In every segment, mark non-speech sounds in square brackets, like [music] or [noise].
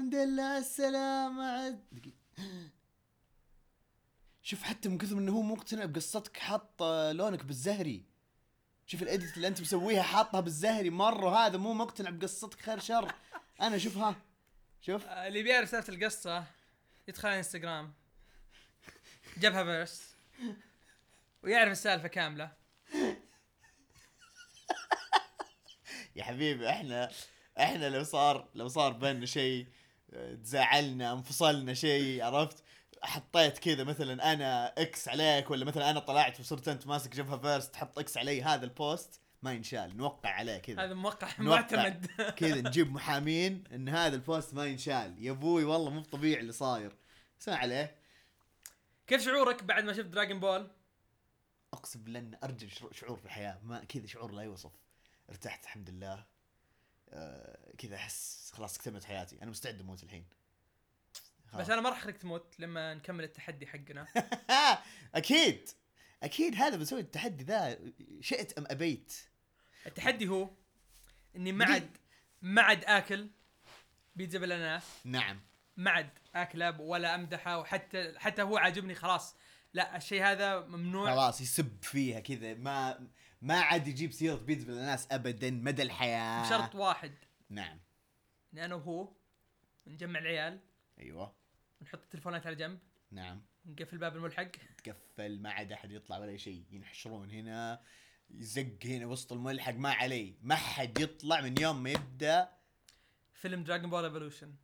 الحمد لله السلامة عد. شوف حتى من كثر إنه هو مقتنع بقصتك حط لونك بالزهري. شوف الإديت اللي أنت مسويها حاطها بالزهري مرة هذا مو مقتنع بقصتك خير شر. أنا شوف ها. شوف. آه، اللي بيعرف سالفة القصة يدخل على إنستغرام. جابها فيرس ويعرف السالفة كاملة. يا حبيبي إحنا إحنا لو صار لو صار بيننا شيء تزعلنا انفصلنا شيء عرفت؟ حطيت كذا مثلا أنا X عليك ولا مثلا أنا طلعت وصرت أنت ماسك جبهة first تحط X علي هذا ال post ما ينشال نوقع عليه كذا. هذا موقع. معتمد. [laughs] كذا نجيب محامين إن هذا ال post ما ينشال. يا أبوي والله مو طبيعي اللي صاير. اسمع عليه. كيف شعورك بعد ما شفت دراجون بول؟ أقسم بالله ان أرجل شعور- شعور في الحياة ما كذا شعور لا يوصف. ارتحت الحمد لله. آه كذا أحس خلاص اكتملت حياتي. أنا مستعد أموت الحين. بس أنا ما راح اخليك تموت لما نكمل التحدي حقنا. [laughs] أكيد. أكيد هذا بسوي التحدي ذا. شئت أم أبيت. التحدي هو إني ما عاد ما عاد آكل بيتزا بالاناناس نعم. ما عاد آكله ولا أمدحه وحتى حتى هو عاجبني خلاص. لا الشيء هذا ممنوع. خلاص يسب فيها كذا. ما ما عاد يجيب سيرة بيتزا بالناس ابدا مدى الحياة. بشرط واحد. نعم. اني أنا وهو نجمع العيال. أيوه. ونحط التلفونات على جنب. نعم. نقفل باب الملحق. تقفل ما عاد أحد يطلع ولا شيء. ينحشرون هنا يزق هنا وسط الملحق ما علي ما حد يطلع من يوم ما يبدأ. فيلم Dragon Ball Evolution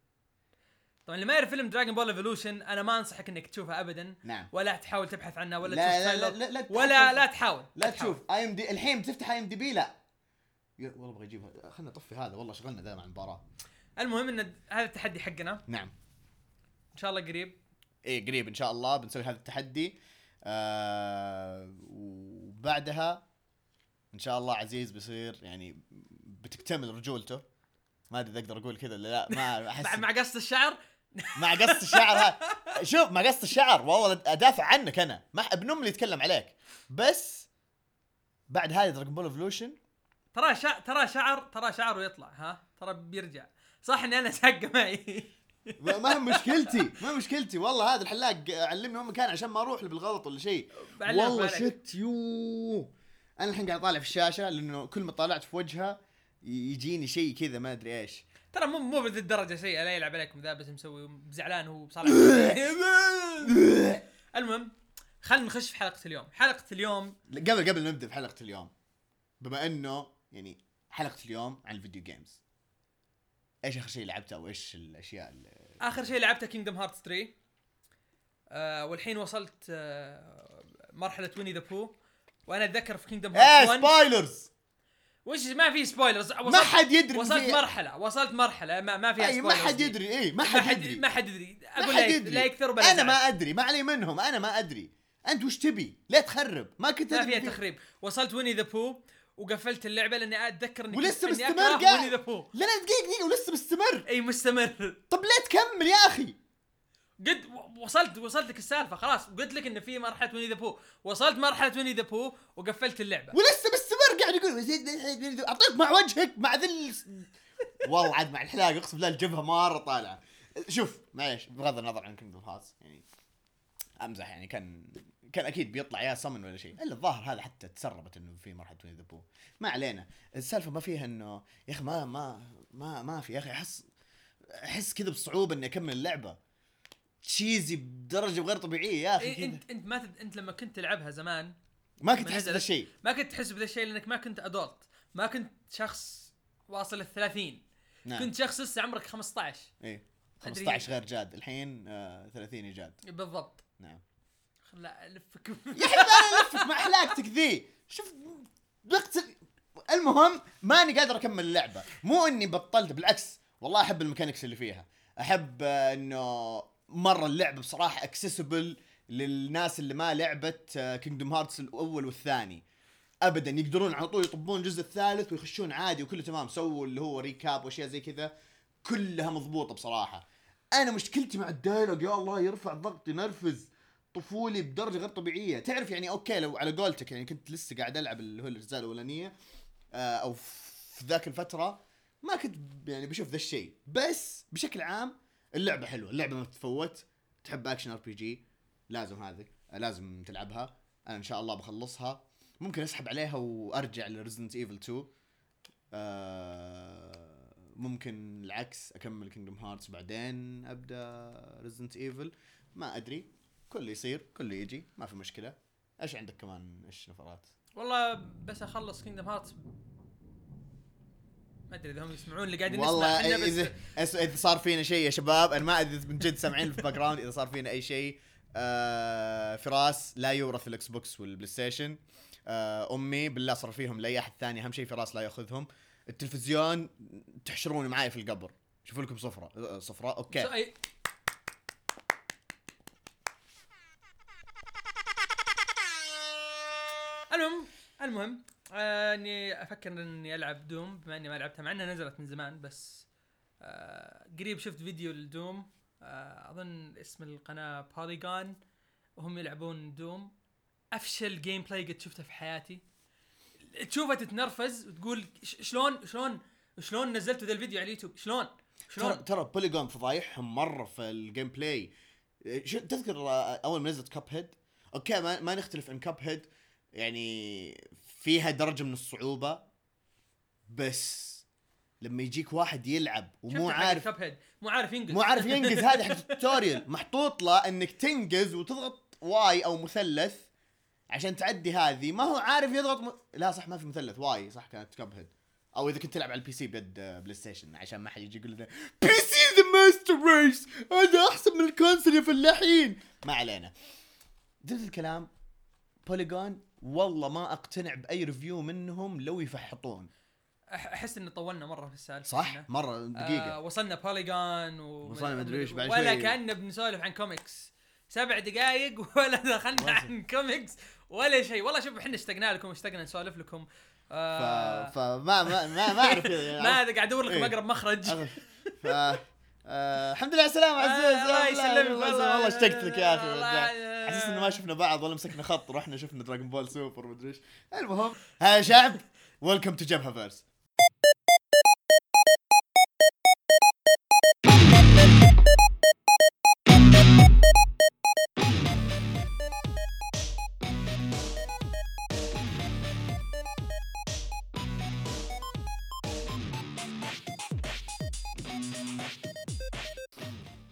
طبعا اللي ما يعرف فيلم Dragon Ball Evolution أنا ما أنصحك إنك تشوفه ابدا. نعم. ولا تحاول تبحث عنه ولا لا- تشوف لا- لا- لا تحاول. ولا لا تحاول لا. تشوف IMDb الحين بتفتح IMDb لا. والله أبغى أجيبها. خلنا نطفي هذا. والله شغلنا ذا مع المباراة. المهم إن هذا التحدي حقنا. نعم. إن شاء الله قريب. إيه قريب إن شاء الله بنسوي هذا التحدي. آه وبعدها إن شاء الله عزيز بيصير يعني بتكتمل رجولته. ما أدري إذا أقدر أقول كذا ولا لا ما [laughs] أحس. مع مع قص الشعر؟ مع قص الشعر ها شوف مع قص الشعر. والله أدافع عنك أنا. ما ابن أمي اللي يتكلم عليك. بس بعد هذه Dragon Ball Evolution ترى شع... ترى شعر ترى شعره يطلع ها؟ ترى بيرجع. صح إني أنا ساقه معي ما هي مشكلتي. ما هي مشكلتي. والله هذا الحلاق علمني وين مكان عشان ما أروح له بالغلط ولا شيء. والله. Shit you. أنا الحين قاعد أطالع في الشاشة لأنه كل ما طالعت في وجهها يجيني شيء كذا ما أدري إيش. ترى مو مو بذي الدرجه سيئة لا يلعب عليكم ذا بس مسوي زعلان هو بصالح [laughs] المهم خلينا نخش في حلقة اليوم. حلقة اليوم قبل قبل نبدأ في حلقة اليوم بما إنه يعني حلقة اليوم عن ال video games إيش آخر شيء لعبته أو إيش الأشياء اللي آخر شيء لعبته Kingdom Hearts 3 آه والحين وصلت آه مرحلة Winnie the Pooh وأنا أتذكر في Kingdom إيه Hearts 1 spoilers وش ما في spoilers ما حد يدري وصلت مرحلة وصلت مرحلة ما, ما فيها أي ما spoilers حد. يدري اي ما ما حد يدري. ما حد يدري. ما أقول حد لا يدري. لا يكثر ولا أنا ما. أدري ما علي منهم أنا ما أدري. أنت وش تبي؟ ليه تخرب ما كنت ما فيها في- تخريب. وصلت Winnie the Pooh وقفلت اللعبة لأني أتذكر إني ولسه مستمر قاعد. لا لا دقيقة دقيقة ولسه مستمر. أي مستمر. طب ليه تكمل يا أخي. قد وصلت وصلت لك السالفة خلاص. قلت لك انه في مرحلة Winnie the Pooh وصلت مرحلة Winnie the Pooh وقفلت اللعبة. ولسه مستمر قاعد يقول أعطيك مع وجهك مع ذي ال- والله عاد مع الحلاق اقسم بالله الجبهة مره طالعه شوف معليش بغض النظر عن Kingdom Hearts يعني أمزح يعني كان كان أكيد بيطلع يا سمن ولا شيء. إلا الظاهر هذا حتى تسربت إنه في مرحلة Winnie the Pooh ما علينا. السالفة ما فيها إنه يا أخي ما ما ما ما في يا أخي أحس أحس كذا بصعوبة إني أكمل اللعبة. تشيزي بدرجة غير طبيعية يا أخي. إيه انت أنت ما تد... أنت لما كنت تلعبها زمان ما كنت ما احس نزلت. هذا الشيء. ما كنت تحس بذا الشيء لأنك ما كنت ادولت ما كنت شخص واصل ال 30 نعم. كنت شخص لسه عمرك 15 إيه. أدري. 15 غير جاد. الحين آه 30 جاد بالضبط. نعم. لا ألفك. يا حبيبي أنا ألفك. مع حلاقتك ذي. شوف بقتل المهم ماني قادر أكمل اللعبة. مو إني بطلت بالعكس والله أحب ال mechanics اللي فيها. أحب آه، إنه مرة اللعبه بصراحة accessible للناس اللي ما لعبت Kingdom Hearts الأول والثاني. ابدا يقدرون على طول يطبون الجزء الثالث ويخشون عادي وكله تمام سووا اللي هو recap وأشياء زي كذا. كلها مضبوطة بصراحة. أنا مشكلتي مع ال dialogue يا الله يرفع ضغطي نرفز طفولي بدرجة غير طبيعية. تعرف يعني أوكي لو على قولتك يعني كنت لسه قاعد ألعب اللي هو الأجزاء الأولانية آه، أو في ذاك الفترة ما كنت يعني بشوف ذا الشيء. بس بشكل عام اللعبة حلوة. اللعبة ما تتفوت تحب action RPG لازم هذه. لازم تلعبها. أنا إن شاء الله بخلصها. ممكن أسحب عليها وأرجع ل Resident Evil 2 آه ممكن العكس. أكمل Kingdom Hearts بعدين أبدأ Resident Evil ما أدري. كله يصير. كله يجي. ما في مشكلة. إيش عندك كمان؟ إيش نفرات؟ والله بس أخلص Kingdom Hearts ما أدري إذا هم يسمعون اللي قاعدين والله نسمع إحنا بس اذا صار فينا شيء يا شباب أنا ما أدري من جد سامعين في ال background إذا صار فينا أي شيء. آه فراس لا يورث ال Xbox وال PlayStation آه أمي بالله صار فيهم لأي أحد ثاني أهم شيء فراس لا يأخذهم. التلفزيون تحشروني معاي في القبر. شوفوا لكم صفرة. آه، صفراء أوكي. المهم المهم آه إني أفكر إني ألعب Doom بما إني ما لعبتها مع إنها نزلت من زمان بس آه قريب شفت فيديو ل Doom آه أظن اسم القناة Polygon وهم يلعبون Doom. أفشل gameplay قد شفته في حياتي. تشوفها تتنرفز وتقول شلون شلون شلون نزلتوا ذا الفيديو على اليوتيوب؟ شلون شلون؟ ترى Polygon فضايحهم مرة في ال gameplay تذكر آه، أول ما نزلت Cuphead أوكي ما, ما نختلف ان Cuphead يعني فيها درجة من الصعوبة بس لما يجيك واحد يلعب ومو عارف مو عارف ينقز. مو عارف ينقز. هذا حق ال tutorial. محطوط له إنك تنقز وتضغط Y أو مثلث عشان تعدي هذه. ما هو عارف يضغط م... لا صح ما في مثلث. Y صح كانت Cuphead أو إذا كنت تلعب على ال PC بيد آه، PlayStation عشان ما حد يجي يقول لنا PC the master race هذا أحسن من ال console يا فلاحين ما علينا. ضد الكلام Polygon والله ما اقتنع بأي review منهم لو يفحطون. أحس ان طولنا مرة في السالفة صح؟ إحنا. مرة دقيقة. آه وصلنا Polygon و وصلنا مدري إيش بعد ولا. كأننا بنسولف عن كوميكس سبع دقائق [laughs] ولا دخلنا عن كوميكس ولا شيء. والله شوف إحنا اشتقنا لكم اشتقنا نسولف لكم. ف... آه فما ما ما, ما أعرف [laughs] يعني. ما قاعد ادور لكم إيه. أقرب مخرج. ف آه الحمد لله على السلامة عزوز آه، الله يسلمك. والله اشتقت لك يا أخي. على أساس إنه ما شفنا بعض ولا مسكنا خط ورحنا شفنا Dragon Ball Super مدري إيش. المهم ها يا شعب welcome to جبهه verse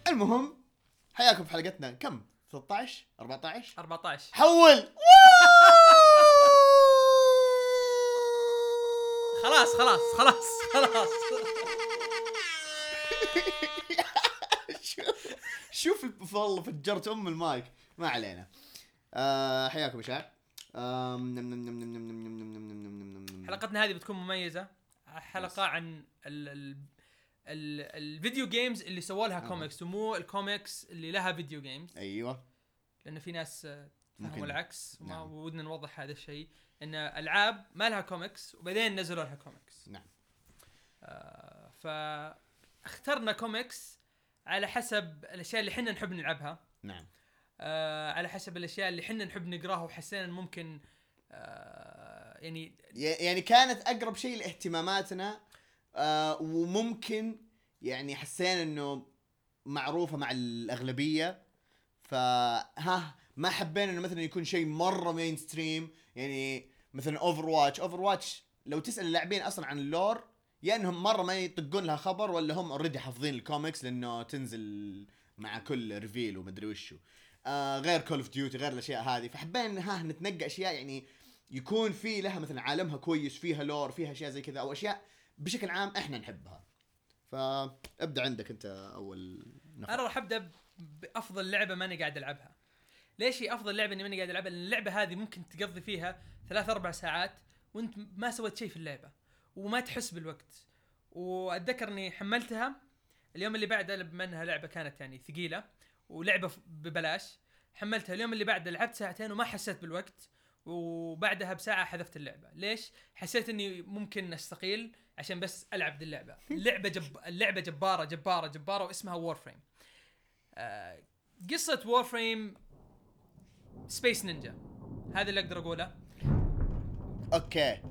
المهم حياكم في حلقتنا. كم؟ 13 14 14 حول خلاص خلاص خلاص خلاص شوف شوف والله فجرت ام المايك ما علينا حياكم يا شباب حلقتنا هذه بتكون مميزه حلقه عن ال- ال video games اللي سووا لها آه. كوميكس ومو الكوميكس اللي لها video games أيوه. لأن في ناس آه، فهموا. العكس وما نعم. ودنا نوضح هذا الشيء. إن ألعاب ما لها كوميكس وبعدين نزلوا لها كوميكس نعم. آه فاخترنا كوميكس على حسب الأشياء اللي إحنا نحب نلعبها. نعم. آه على حسب الأشياء اللي إحنا نحب نقراها وحسينا ممكن آه يعني يعني كانت أقرب شيء لاهتماماتنا آه وممكن يعني حسينا إنه معروفة مع الأغلبية. فها ما حبينا إنه مثلا يكون شيء مرة mainstream يعني مثلا Overwatch Overwatch لو تسأل اللاعبين أصلا عن ال lore يا إنهم مرة ما يطقون لها خبر ولا هم already حافظين الكوميكس لأنه تنزل مع كل reveal ومدري وشو. آه غير Call of Duty غير الأشياء هذه. فحبينا ها نتنقى أشياء يعني يكون في لها مثلا عالمها كويس فيها لور فيها أشياء زي كذا أو أشياء بشكل عام إحنا نحبها. فابدأ عندك انت أول نفر أنا راح أبدأ بأفضل لعبة ماني قاعد ألعبها. ليش هي أفضل لعبة إني ماني قاعد ألعبها؟ لأن اللعبة هذه ممكن تقضي فيها ثلاث أربع ساعات وأنت ما سويت شيء في اللعبة وما تحس بالوقت. وأتذكر إني حملتها اليوم اللي بعده بما إنها لعبة كانت يعني ثقيلة ولعبة ببلاش حملتها اليوم اللي بعده لعبت ساعتين وما حسيت بالوقت. وبعدها بساعة حذفت اللعبة. ليش؟ حسيت إني ممكن أستقيل عشان بس ألعب دي اللعبة. [laughs] اللعبة جب... اللعبة جبارة جبارة جبارة واسمها Warframe آه... قصة Warframe space ninja هذا اللي أقدر أقوله. Okay.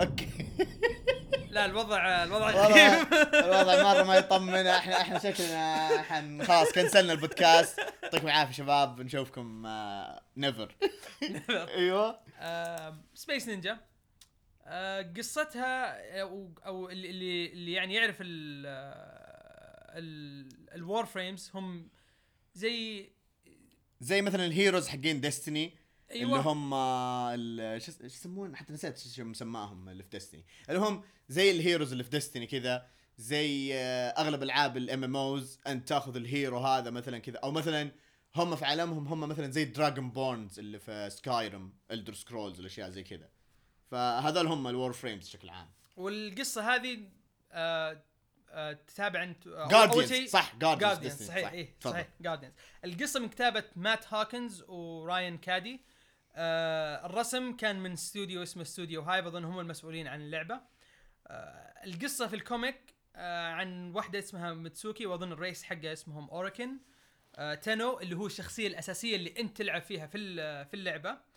Okay. [laughs] لا الوضع الوضع غريب. الوضع مره ما يطمن. إحنا إحنا شكلنا حن خلاص كنسلنا البودكاست. [laughs] يعطيكم العافية شباب نشوفكم Never [laughs] أيوه. Space ninja قصتها أو أو اللي اللي اللي يعني يعرف ال ال Warframes هم زي زي مثلا ال heroes حقين Destiny أيوه. اللي هم شو يسمون؟ حتى نسيت شو مسماهم اللي في Destiny اللي هم زي ال heroes اللي في Destiny كذا. زي آه، أغلب ألعاب ال MMOs انت تاخذ ال hero هذا مثلا كذا. أو مثلا هم في عالمهم هم مثلا زي Dragonborns اللي في Skyrim Elder Scrolls الأشياء زي كذا. فهذول هم ال Warframes بشكل عام. والقصة هذه آه آه تتابع انت Guardians صح Guardians صحيح إيه تفضل. صحيح Guardians القصة من كتابة Matt Hawkins و Ryan Cady. آه الرسم كان من استوديو اسمه Studio Hive أظن هم المسؤولين عن اللعبة. آه القصة في ال comic آه عن واحدة اسمها Mitsuki وأظن الرئيس حقها اسمهم Orokin آه Tenno اللي هو الشخصية الأساسية اللي أنت تلعب فيها في في اللعبة.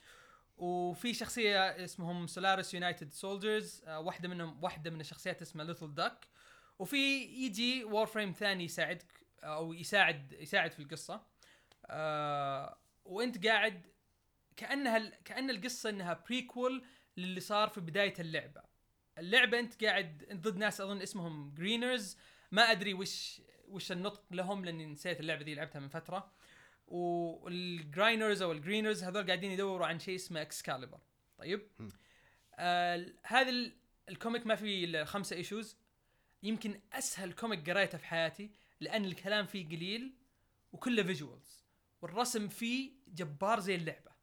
وفي شخصية اسمهم Solaris United soldiers واحدة منهم واحدة من الشخصيات اسمها Little Duck وفي يجي Warframe ثاني يساعدك أو يساعد يساعد في القصة. آه وأنت قاعد كأنها كأن القصة إنها prequel للي صار في بداية اللعبة. اللعبة انت قاعد ضد ناس اظن اسمهم Grineers ما ادري وش وش النطق لهم لاني نسيت اللعبة دي لعبتها من فترة. وال Grineers أو ال Grineers هذول قاعدين يدوروا عن شيء اسمه Excalibur طيب. آه هذا ال- ال comic ما فيه إلا خمسة issues يمكن أسهل comic قريته في حياتي لأن الكلام فيه قليل وكله visuals والرسم فيه جبار زي اللعبة. ال- ال-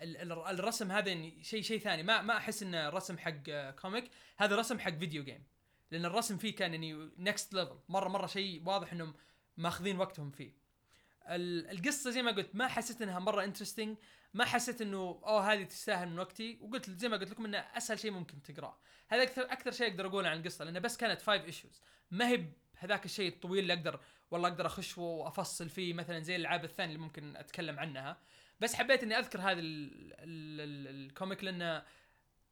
الرسم هذا يعني شيء شيء ثاني. ما ما أحس إنه رسم حق آه، comic هذا رسم حق video game لأن الرسم فيه كان يعني next level مره مرة شيء واضح إنهم ماخذين وقتهم فيه. ال- القصة زي ما قلت ما حسيت إنها مرة interesting ما حسيت إنه أوه هذه تستاهل من وقتي. وقلت زي ما قلت لكم إنه أسهل شيء ممكن تقرأه. هذا أكثر أكثر شيء أقدر أقوله عن القصة. لأنه بس كانت five issues ما هي هذاك الشيء الطويل اللي أقدر والله أقدر أخش وأفصل فيه مثلا زي الألعاب الثانية اللي ممكن أتكلم عنها. بس حبيت إني أذكر هذا ال- ال- ال- ال comic لأنه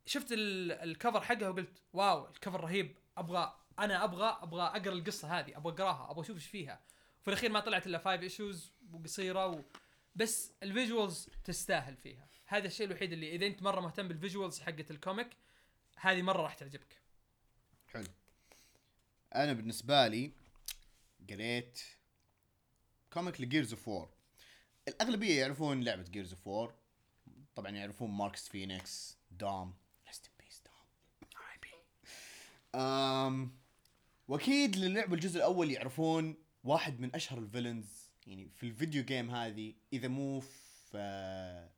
شفت ال- ال cover حقه وقلت واو ال cover رهيب. أبغى أنا أبغى أبغى أقرأ القصة هذه أبغى أقراها أبغى أشوف إيش فيها. في الأخير ما طلعت إلا five issues وقصيرة و... بس ال visuals تستاهل فيها. هذا الشيء الوحيد اللي إذا أنت مرة مهتم بال visuals حقت ال comic هذه مرة راح تعجبك. حلو. أنا بالنسبة لي قريت comic ل Gears of War الأغلبية يعرفون لعبة Gears of War طبعا يعرفون Marcus Fenix Dom. Rest in peace Dom. أم وأكيد لعبوا الجزء الأول يعرفون واحد من أشهر ال villains. يعني في ال video game هذه إذا مو في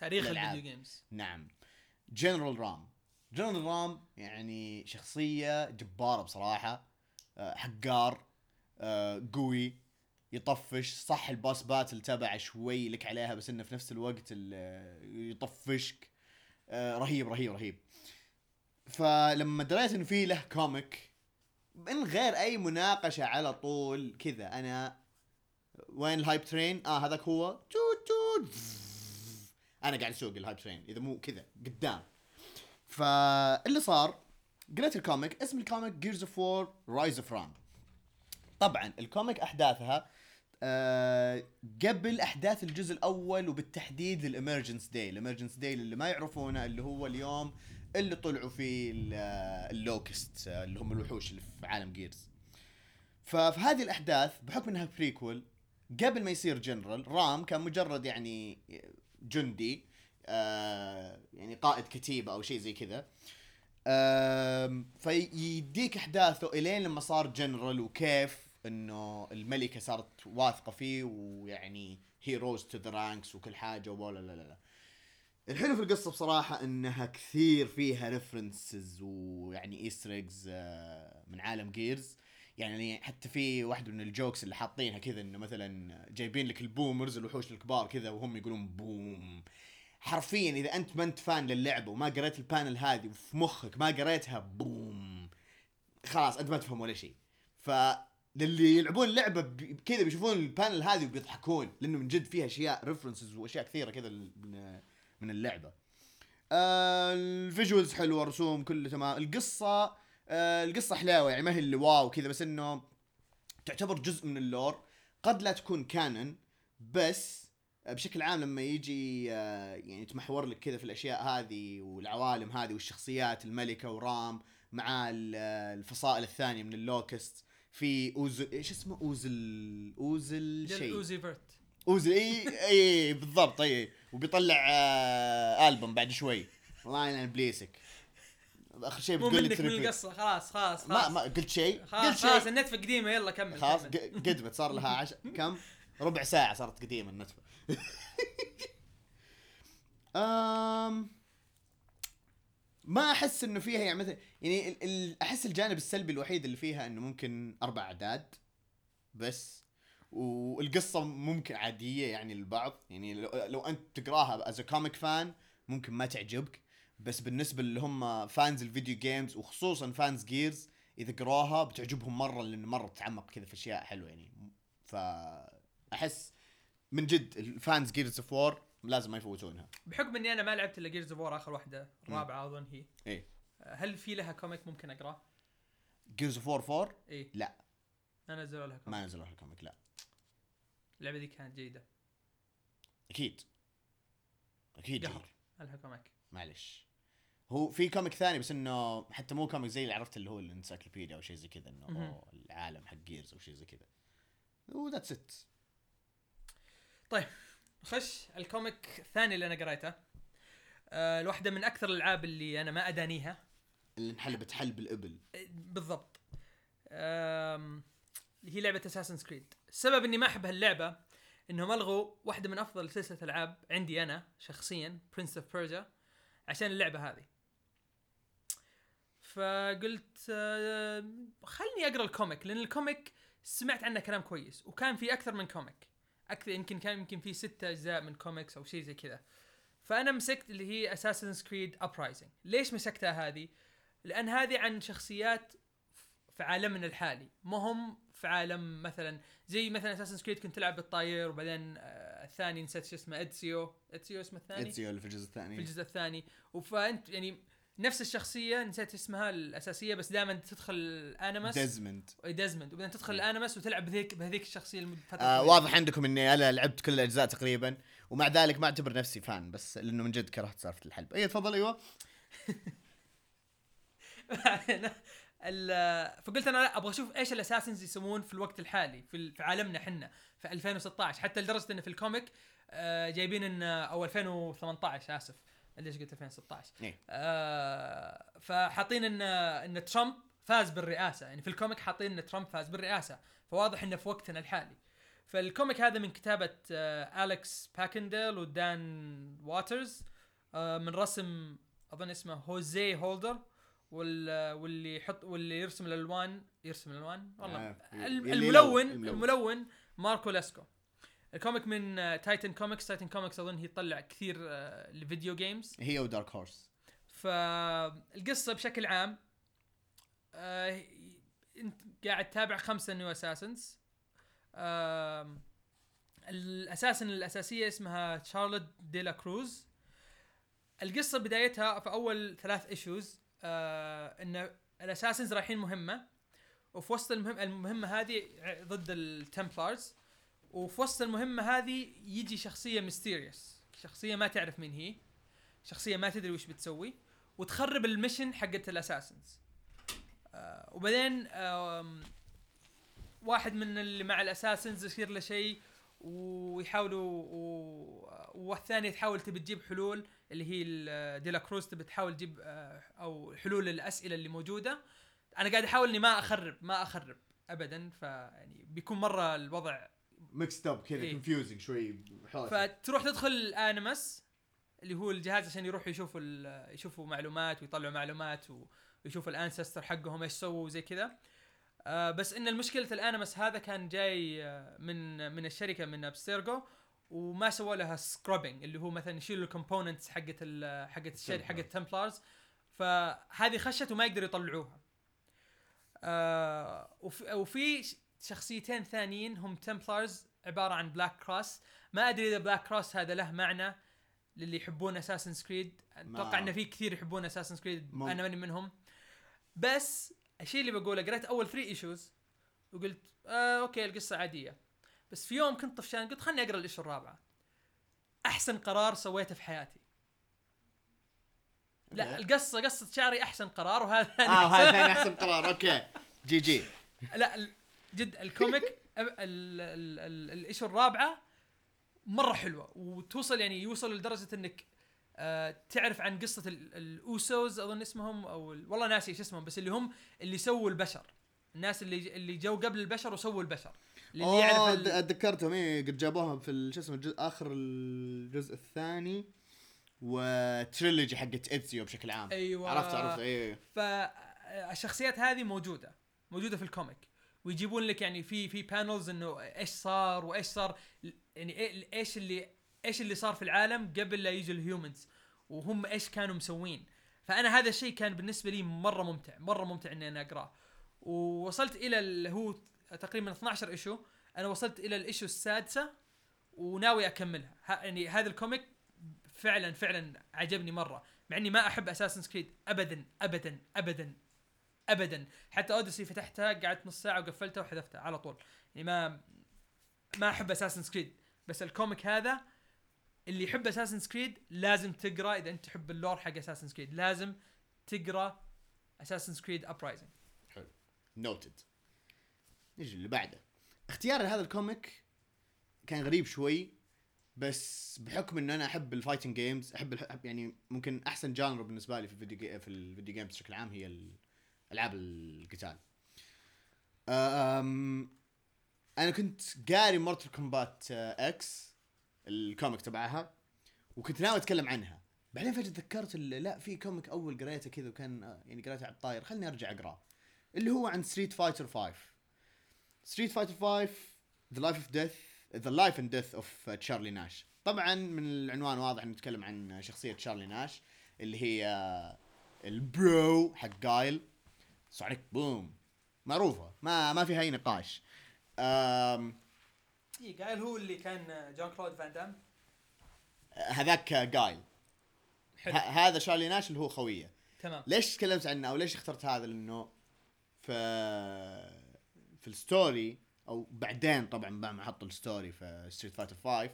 تاريخ الألعاب. ال video games. نعم. General RAAM General RAAM يعني شخصية جبارة بصراحة. آه، حقار آه، قوي. يطفش صح ال boss battle تبعه شوي لك عليها بس إنه في نفس الوقت ال- يطفشك. آه، رهيب رهيب رهيب. فلما دريت إنه في له comic من غير أي مناقشة على طول كذا أنا وين ال hype train؟ آه هذاك هو. توت توت. أنا قاعد أسوق ال hype train إذا مو كذا قدام. فاللي صار قريت ال comic اسم ال comic Gears of War Rise of طبعا ال comic أحداثها آه قبل أحداث الجزء الأول وبالتحديد ال Emergence Day. ال Emergence Day اللي ما يعرفونه اللي هو اليوم اللي طلعوا فيه آه، ال Locust آه، اللي هم الوحوش اللي في عالم Gears ففي هذه الأحداث بحكم إنها prequel قبل ما يصير General RAAM كان مجرد يعني جندي يعني قائد كتيبة أو شيء زي كذا. فيديك أحداثه إلين لما صار جنرال وكيف إنه الملكة صارت واثقة فيه ويعني هي rose to the ranks وكل حاجة ولا لا لا لا الحلو في القصة بصراحة إنها كثير فيها references ويعني Easter eggs من عالم Gears يعني حتى في واحدة من ال jokes اللي حاطينها كذا إنه مثلا جايبين لك ال Boomers الوحوش الكبار كذا وهم يقولون boom حرفيا إذا أنت ما أنت fan للعبة وما قريت ال panel هذه وفي مخك ما قريتها boom خلاص أنت ما تفهم ولا شيء. ف للي يلعبون اللعبه كذا بيشوفون ال panel هذه وبيضحكون لأنه من جد فيها أشياء references وأشياء كثيرة كذا من من اللعبة. آه ال visuals حلوة رسوم كله تمام. القصة آه القصة حلاوة يعني ما هي اللي wow كذا بس إنه تعتبر جزء من ال lore. قد لا تكون canon بس بشكل عام لما يجي آه، يعني يتمحور لك كذا في الأشياء هذه والعوالم هذه والشخصيات الملكة ورام مع ال- الفصائل الثانية من اللوكست. في اوزل إيش اسمه؟ أوزل أوزل شيء. أوزي فيرت. أوزل إي إي بالضبط إي وبيطلع آه ألبوم بعد شوي. الله يلعن ابليسك آخر شيء مو بتقول لي منك من القصة خلاص خلاص ما خلاص. ما قلت شيء. قلت خلاص خلاص شيء النتفة قديمة. يلا كمل خلاص قدمت. صار لها عش... [laughs] كم؟ ربع ساعة صارت قديمة النتفة. [laughs] أم... ما أحس إنه فيها يعني مثلا يعني ال... ال... أحس الجانب السلبي الوحيد اللي فيها إنه ممكن أربع أعداد بس والقصة ممكن عادية يعني للبعض. يعني لو, لو أنت تقراها as comic fan ممكن ما تعجبك بس بالنسبة اللي هم fans ال video games وخصوصا fans Gears إذا قراها بتعجبهم مرة لأن مرة تتعمق كذا في أشياء حلوة يعني. فأحس من جد ال fans Gears of War لازم ما يفوتونها. بحكم إني أنا ما لعبت إلا Gears of War آخر واحدة الرابعه أظن هي. إيه. هل في لها comic ممكن اقراه؟ Gears of War 4 إيه. لا. ما نزلوا لها comic ما نزلوا لها comic لا. اللعبة دي كانت جيدة. أكيد. أكيد قهر. ما لها comic معلش. هو في comic ثاني بس إنه حتى مو comic زي اللي عرفت اللي هو ال encyclopedia أو شيء زي كذا إنه. أوه العالم حق Gears أو شيء زي كذا. و that's it خش ال comic الثاني اللي أنا قريته. آه الواحدة من أكثر الألعاب اللي أنا ما أدانيها. اللي انحلبت حلب الإبل. آه، بالضبط. آم، هي لعبة Assassin's Creed السبب إني ما أحب هاللعبة إنهم ألغوا واحدة من أفضل سلسلة ألعاب عندي أنا شخصيا Prince of Persia عشان اللعبة هذه. فقلت آه، خلني أقرأ ال comic لأن ال comic سمعت عنه كلام كويس وكان في أكثر من comic. أكثر يمكن كان يمكن في ستة أجزاء من كوميكس أو شيء زي كذا. فأنا مسكت اللي هي Assassin's Creed Uprising ليش مسكتها هذه؟ لأن هذه عن شخصيات في عالمنا الحالي. ما هم في عالم مثلا زي مثلا Assassin's Creed كنت تلعب بألطاير وبعدين آه الثاني نسيت شو اسمه اتسيو اتسيو اسمه الثاني؟ اتسيو اللي في الجزء الثاني. في الجزء الثاني. وفأنت يعني نفس الشخصية نسيت اسمها الأساسية بس دائما تدخل Animus ديزموند. ديزموند. وبعدين تدخل ال Animus وتلعب بهذيك بهذيك الشخصية فترة آه. واضح عندكم إني أنا لعبت كل الأجزاء تقريبا ومع ذلك ما أعتبر نفسي fan بس لأنه من جد كرهت سالفة الحلب. اي تفضل أيوه. [laughs] فقلت أنا لا أبغى أشوف إيش ال Assassins يسوون في الوقت الحالي في في عالمنا إحنا في 2016 حتى لدرجة انه في ال comic آه، جايبين إن أو 2018 آسف. ليش قلت 2016 إيه. آه فحاطين إن إن ترامب فاز بالرئاسة. يعني في ال comic حاطين إن ترامب فاز بالرئاسة. فواضح إنه في وقتنا الحالي. فال comic هذا من كتابة آه أليكس باكنديل ودان واترز آه من رسم أظن اسمه هوزي هولدر وال واللي يحط واللي يرسم الألوان يرسم الألوان؟ والله. آه، الملون يلون- الملون ماركو لاسكو. ال comic من آه، Titan Comics Titan Comics أظن هي تطلع كثير آه، ل video games هي و Dark Horse. فالقصة بشكل عام آه انت قاعد تتابع خمسة new Assassins آه ال Assassin الأساسية اسمها شارلوت ديلا كروز القصة بدايتها في أول ثلاث issues آه إن ال Assassins رايحين مهمة. وفي وسط المهم المهمة هذه ضد ال Templars. وفي وسط المهمة هذه يجي شخصية mysterious شخصية ما تعرف مين هي. شخصية ما تدري وش بتسوي. وتخرب ال mission حقت ال Assassins آه وبعدين واحد من اللي مع ال Assassins يصير له شيء ويحاولوا و- والثانيه تحاول تبي تجيب حلول اللي هي ال- ديلا كروز تبي تحاول تجيب آه، أو حلول الأسئلة اللي موجودة. أنا قاعد أحاول إني ما أخرب ما أخرب ابدا. فيعني بيكون مرة الوضع mixed up كذا إيه. confusing شوي حوسة. فتروح تدخل ال Animus اللي هو الجهاز عشان يروحوا يشوفوا يشوفوا معلومات ويطلعوا معلومات ويشوفوا ال ancestor حقهم إيش سووا وزي كذا آه بس إن المشكلة ال Animus هذا كان جاي آه، من من الشركة من أبستيرجو وما سووا لها scrubbing اللي هو مثلا يشيلوا ال components حقت حقت الشركة حقت ال Templars فهذه خشت وما يقدروا يطلعوها آه وفي, شخصيتين ثانيين هم Templars عبارة عن Black Cross ما أدري إذا Black Cross هذا له معنى للي يحبون Assassin's Creed ما- أتوقع ان في كثير يحبون Assassin's Creed مم- أنا ماني منهم. بس الشيء اللي بقوله قريت أول 3 issues وقلت آه okay القصة عادية. بس في يوم كنت طفشان قلت خلني أقرأ ال issue الرابعة. أحسن قرار سويته في حياتي. لا. القصة قصة شعري أحسن قرار وهذا آه. هذا ثاني [laughs] أحسن قرار. Okay. GG. لا جد ال comic [laughs] أب- ال- ال- ال- ال issue الرابعة مرة حلوة وتوصل يعني يوصل لدرجة إنك آه تعرف عن قصة ال- ال Isus أظن اسمهم أو ال- والله ناسي إيش اسمهم بس اللي هم اللي سووا البشر. الناس اللي اللي جو قبل البشر وسووا البشر. اللي اوه يعرف د- ال- تذكرتهم إيه قد جابوها في شو اسمه الجزء آخر الجزء الثاني و trilogy حقت Ezio بشكل عام. أيوه. عرفت عرفت إيه. فالشخصيات هذه موجودة موجودة في ال comic. ويجيبون لك يعني في في panels إنه إيش صار وإيش صار يعني إيه- إيش اللي إيش اللي صار في العالم قبل لا يجوا ال humans وهم إيش كانوا مسوين. فأنا هذا الشيء كان بالنسبة لي مرة ممتع مرة ممتع إني أنا أقرأه. ووصلت إلى اللي هو تقريبا 12 issue أنا وصلت إلى ال issue السادسة وناوي أكملها. يعني هذا ال comic فعلا فعلا عجبني مرة مع إني ما أحب Assassin's Creed ابدا ابدا ابدا. ابدا. حتى Odyssey فتحتها قعدت نص ساعة وقفلتها وحذفتها على طول. يعني ما ما أحب Assassin's Creed بس ال comic هذا اللي يحب Assassin's Creed لازم تقرأ إذا أنت تحب ال lore حق Assassin's Creed لازم تقرأ Assassin's Creed Uprising Noted نجي اللي بعده. اختياري لهذا ال comic كان غريب شوي بس بحكم إنه أنا أحب ال fighting games أحب يعني ممكن أحسن genre بالنسبة لي في الفيديو في ال video games بشكل عام هي ألعاب القتال. أنا كنت قاري Mortal Kombat X ال comic تبعها وكنت ناوي أتكلم عنها. بعدين فجأة تذكرت لا في comic أول قريته كذا وكان آه، يعني قريته على الطاير. خلني أرجع اقراه اللي هو عن Street Fighter 5 Street Fighter 5 The Life of Death The Life and Death of Charlie Nash طبعا من العنوان واضح نتكلم عن شخصية تشارلي ناش اللي هي آه، ال bro حق جايل Sonic Boom. معروفة ما ما فيها أي نقاش. أم اي جايل هو اللي كان جون كلود فان دام. هذاك جايل ه- هذا شارلي ناش اللي هو خوية. تمام. ليش تكلمت عنه أو ليش اخترت هذا؟ لأنه في في ال story أو بعدين طبعا بعد ما حطوا ال story في Street Fighter 5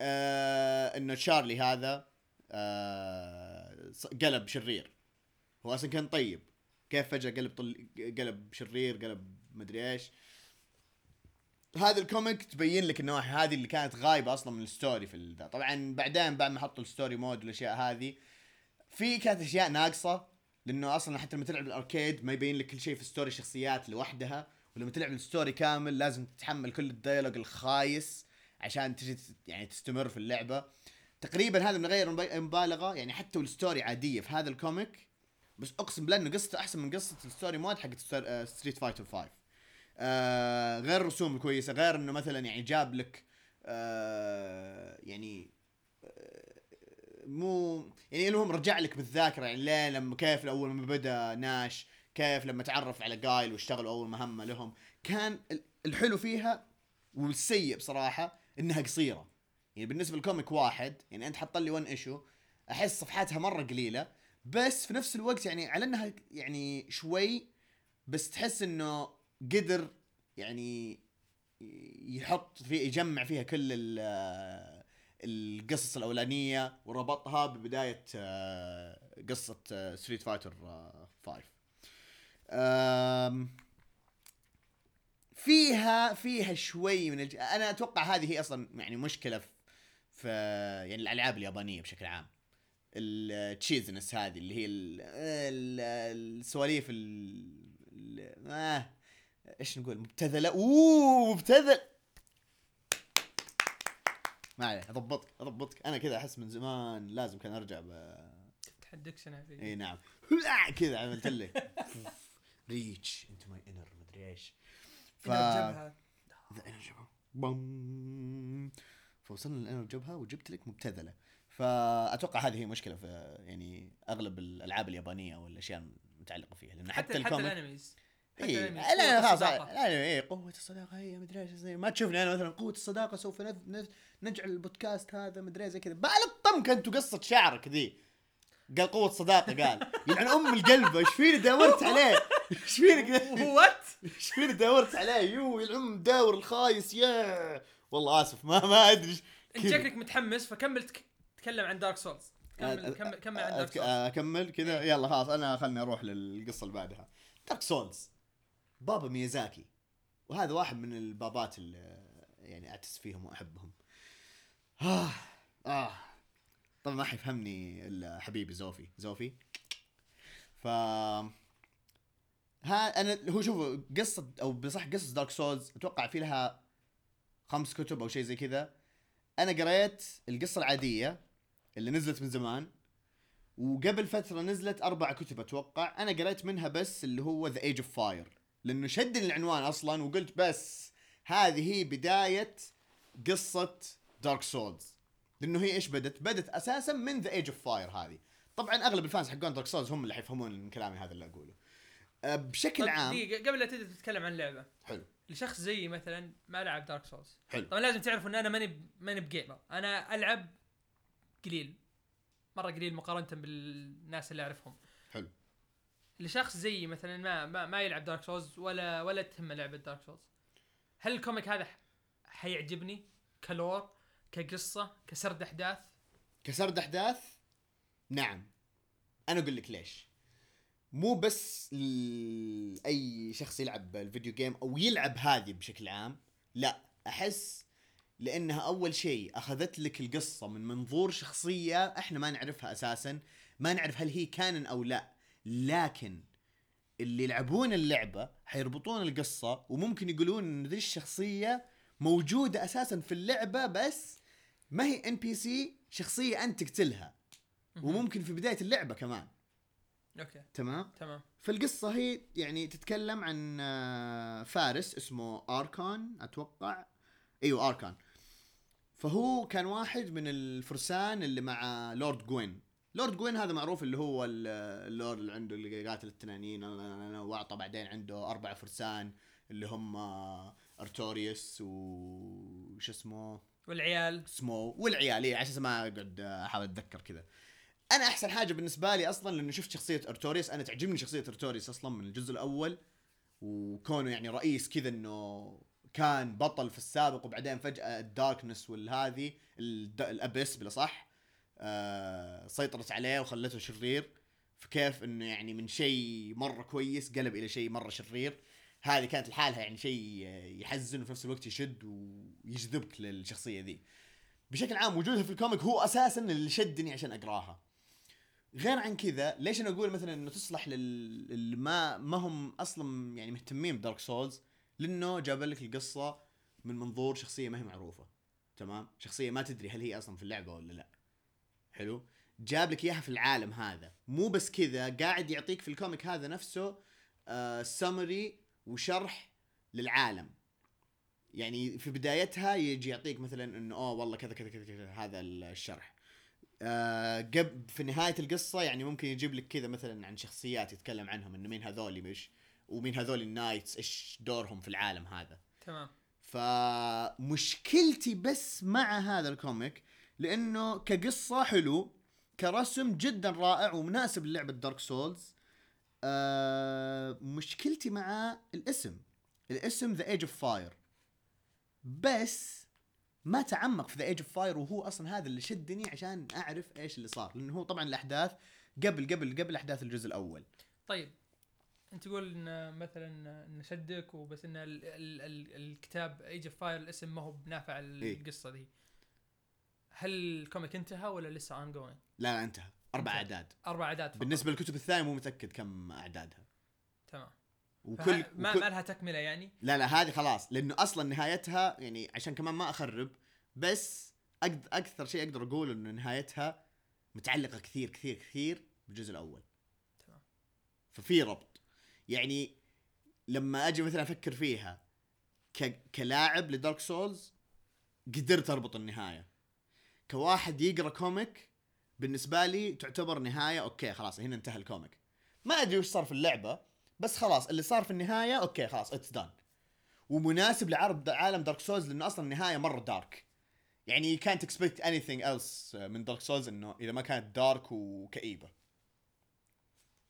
آه إنه تشارلي هذا آه قلب شرير. هو أصلا كان طيب. كيف فجأة قلب طل... قلب شرير قلب مدري إيش. هذا ال comic تبين لك النواحي هذه اللي كانت غايبة أصلا من ال story في ذا طبعا بعدين بعد ما حطوا ال story mode والأشياء هذه في كانت أشياء ناقصة لأنه أصلا حتى لما تلعب ال arcade ما يبين لك كل شيء في ال story شخصيات لوحدها ولما تلعب ال story كامل لازم تتحمل كل ال dialogue الخايس عشان تجي يعني تستمر في اللعبة. تقريبا هذا من غير مب- مبالغة يعني حتى وال story عادية في هذا ال comic. بس اقسم بالله إنه قصته أحسن من قصة ال story mode حق Street Fighter 5 آه غير الرسوم الكويسه غير إنه مثلا يعني جاب لك آه يعني مو يعني المهم رجع لك بالذاكرة يعني ليه لما كيف اول ما بدأ ناش كيف لما تعرف على جايل واشتغلوا أول مهمة لهم. كان ال- الحلو فيها والسيء بصراحة إنها قصيرة. يعني بالنسبة لل comic واحد يعني أنت حط لي one issue أحس صفحاتها مرة قليلة بس في نفس الوقت يعني على انها يعني شوي بس تحس انه قدر يعني يحط في يجمع فيها كل ال- القصص الأولانية وربطها ببداية آه، قصة Street Fighter 5 آم، فيها فيها شوي من الج... أنا أتوقع هذه هي أصلا يعني مشكلة في, في يعني الألعاب اليابانية بشكل عام. ال cheesiness هذه اللي هي ال- ال- السواليف ال... آه إيش نقول؟ مبتذلة. أوه مبتذل. ما عليه أضبطك أضبطك. أنا كذا أحس من زمان لازم كان أرجع ب... تفتح ال dictionary إي نعم. كذا عملت لك [laughs] reach into my inner مدري إيش. ف the inner جبهة. Boom. فوصلنا لل inner جبهة وجبت لك مبتذلة. فأتوقع هذه هي مشكلة في يعني أغلب الألعاب اليابانية والأشياء المتعلقة فيها لأن حتى حتى, ال animes. إيه لا قوة لا خلاص. لا إيه قوة الصداقة هي مدري إيش زي ما تشوفني أنا مثلا قوة الصداقة سوف نجعل البودكاست هذا مدري زي كذا. بألطمك أنتوا قصة شعرك ذي. قال قوة صداقه قال. يلعن أم القلب إيش فيني داورت عليه؟ إيش فيني what إيش فيني داورت عليه؟ يو يلعن مداور الخايس يا والله آسف ما ما أدري أنت. شكلك متحمس فكمل تك... تكلم عن Dark Souls كمل كمل كمل عن Dark Souls أكمل كذا. يلا خلاص أنا خلني أروح للقصة اللي بعدها. Dark Souls بابا ميازاكي. وهذا واحد من البابات اللي يعني أعتز فيهم وأحبهم. آه آه. طبعا ما حيفهمني إلا حبيبي زوفي. زوفي. ف ها أنا هو شوفوا قصة أو بصح قصة Dark Souls أتوقع في لها خمس كتب أو شيء زي كذا. أنا قريت القصة العادية. اللي نزلت من زمان. وقبل فترة نزلت أربع كتب أتوقع. أنا قريت منها بس اللي هو The Age of Fire لأنه شدني العنوان أصلا وقلت بس هذه هي بداية قصة Dark Souls لأنه هي إيش بدت؟ بدت أساسا من The Age of Fire هذه. طبعا أغلب ال fans حقون Dark Souls هم اللي حيفهمون من كلامي هذا اللي أقوله. أه، بشكل عام دقيقة قبل لا تبدأ تتكلم عن اللعبة حلو. لشخص زيي مثلا ما لعب Dark Souls حلو. طبعا لازم تعرفوا إن أنا ماني ماني ب gamer. أنا ألعب قليل. مرة قليل مقارنة بالناس اللي أعرفهم. حلو. لشخص زيي مثلا ما ما, ما يلعب Dark Souls ولا ولا تهمه لعبة Dark Souls هل ال comic هذا حيعجبني ك lore كقصة كسرد أحداث؟ كسرد أحداث؟ نعم. أنا أقول لك ليش. مو بس أي شخص يلعب الفيديو جيم أو يلعب هذه بشكل عام لا. أحس لأنها أول شيء أخذت لك القصة من منظور شخصية إحنا ما نعرفها أساسا ما نعرف هل هي كانن أو لا. لكن اللي يلعبون اللعبة حيربطون القصة وممكن يقولون إن ذي الشخصية موجودة أساسا في اللعبة بس ما هي NPC شخصية أنت تقتلها وممكن في بداية اللعبة كمان. okay. تمام؟ تمام. فالقصة هي يعني تتكلم عن آه، فارس اسمه أركان أتوقع. إيوه أركان. فهو كان واحد من الفرسان اللي مع Lord Gwyn. Lord Gwyn هذا معروف اللي هو ال- اللورد اللي عنده اللي قاتل التنانين واعطى بعدين عنده أربع فرسان اللي هم أرتوريوس وش اسمه؟ والعيال. سمو والعيال إيه، عشان ما أقعد أحاول أتذكر كذا. أنا أحسن حاجة بالنسبة لي أصلا لأنه شفت شخصية أرتوريوس أنا تعجبني شخصية أرتوريوس أصلا من الجزء الأول وكونه يعني رئيس كذا إنه كان بطل في السابق وبعدين فجأة الداركنس والهذه الابس بلا صح آه سيطرت عليه وخلته شرير. فكيف إنه يعني من شيء مرة كويس قلب إلى شيء مرة شرير. هذه كانت لحالها يعني شيء يحزن وفي نفس الوقت يشد ويجذبك للشخصية ذي. بشكل عام وجودها في ال comic هو أساسا اللي شدني عشان أقراها. غير عن كذا ليش أنا أقول مثلا إنه تصلح لل ما ما هم أصلا يعني مهتمين ب Dark Souls؟ لأنه جاب لك القصة من منظور شخصية ما هي معروفة. تمام؟ شخصية ما تدري هل هي أصلا في اللعبة ولا لا. حلو؟ جاب لك إياها في العالم هذا. مو بس كذا قاعد يعطيك في ال comic هذا نفسه آه سمري وشرح للعالم. يعني في بدايتها يجي يعطيك مثلا إنه أوه والله كذا كذا كذا كذا هذا الشرح. آه قبل في نهاية القصة يعني ممكن يجيب لك كذا مثلا عن شخصيات يتكلم عنهم إنه مين هذول مش؟ ومين هذول ال knights إيش دورهم في العالم هذا. تمام. فمشكلتي بس مع هذا ال comic لأنه كقصة حلو كرسم جدا رائع ومناسب للعبة Dark Souls آه مشكلتي مع الاسم. الاسم The Age of Fire بس ما تعمق في The Age of Fire وهو أصلا هذا اللي شدني عشان أعرف إيش اللي صار. لأنه هو طبعا الأحداث قبل قبل قبل أحداث الجزء الأول. طيب. أنت تقول إن مثلا ان شدك وبس إن ال ال ال الكتاب Age of Fire الاسم ما هو بنافع إيه. القصة دي هل ال comic انتهى ولا لسه ongoing؟ لا لا انتهى أربع. أعداد أربع أعداد فقط. بالنسبة للكتب الثانية مو متأكد كم أعدادها تمام وكل, ما, وكل ما لها تكملة يعني لا لا هذه خلاص لأنه أصلا نهايتها يعني عشان كمان ما أخرب بس أقد أكثر شيء أقدر أقول إنه نهايتها متعلقة كثير كثير كثير بالجزء الأول تمام. ففي ربط يعني لما أجي مثلا أفكر فيها ك... كلاعب ل Dark Souls قدرت أربط النهاية. كواحد يقرأ comic بالنسبة لي تعتبر نهاية okay خلاص هنا انتهى ال comic. ما أدري وش صار في اللعبة بس خلاص اللي صار في النهاية okay خلاص it's done ومناسب لعرض عالم Dark Souls لأنه أصلا النهاية مرة dark يعني you can't expect anything else من Dark Souls إنه إذا ما كانت dark وكئيبة.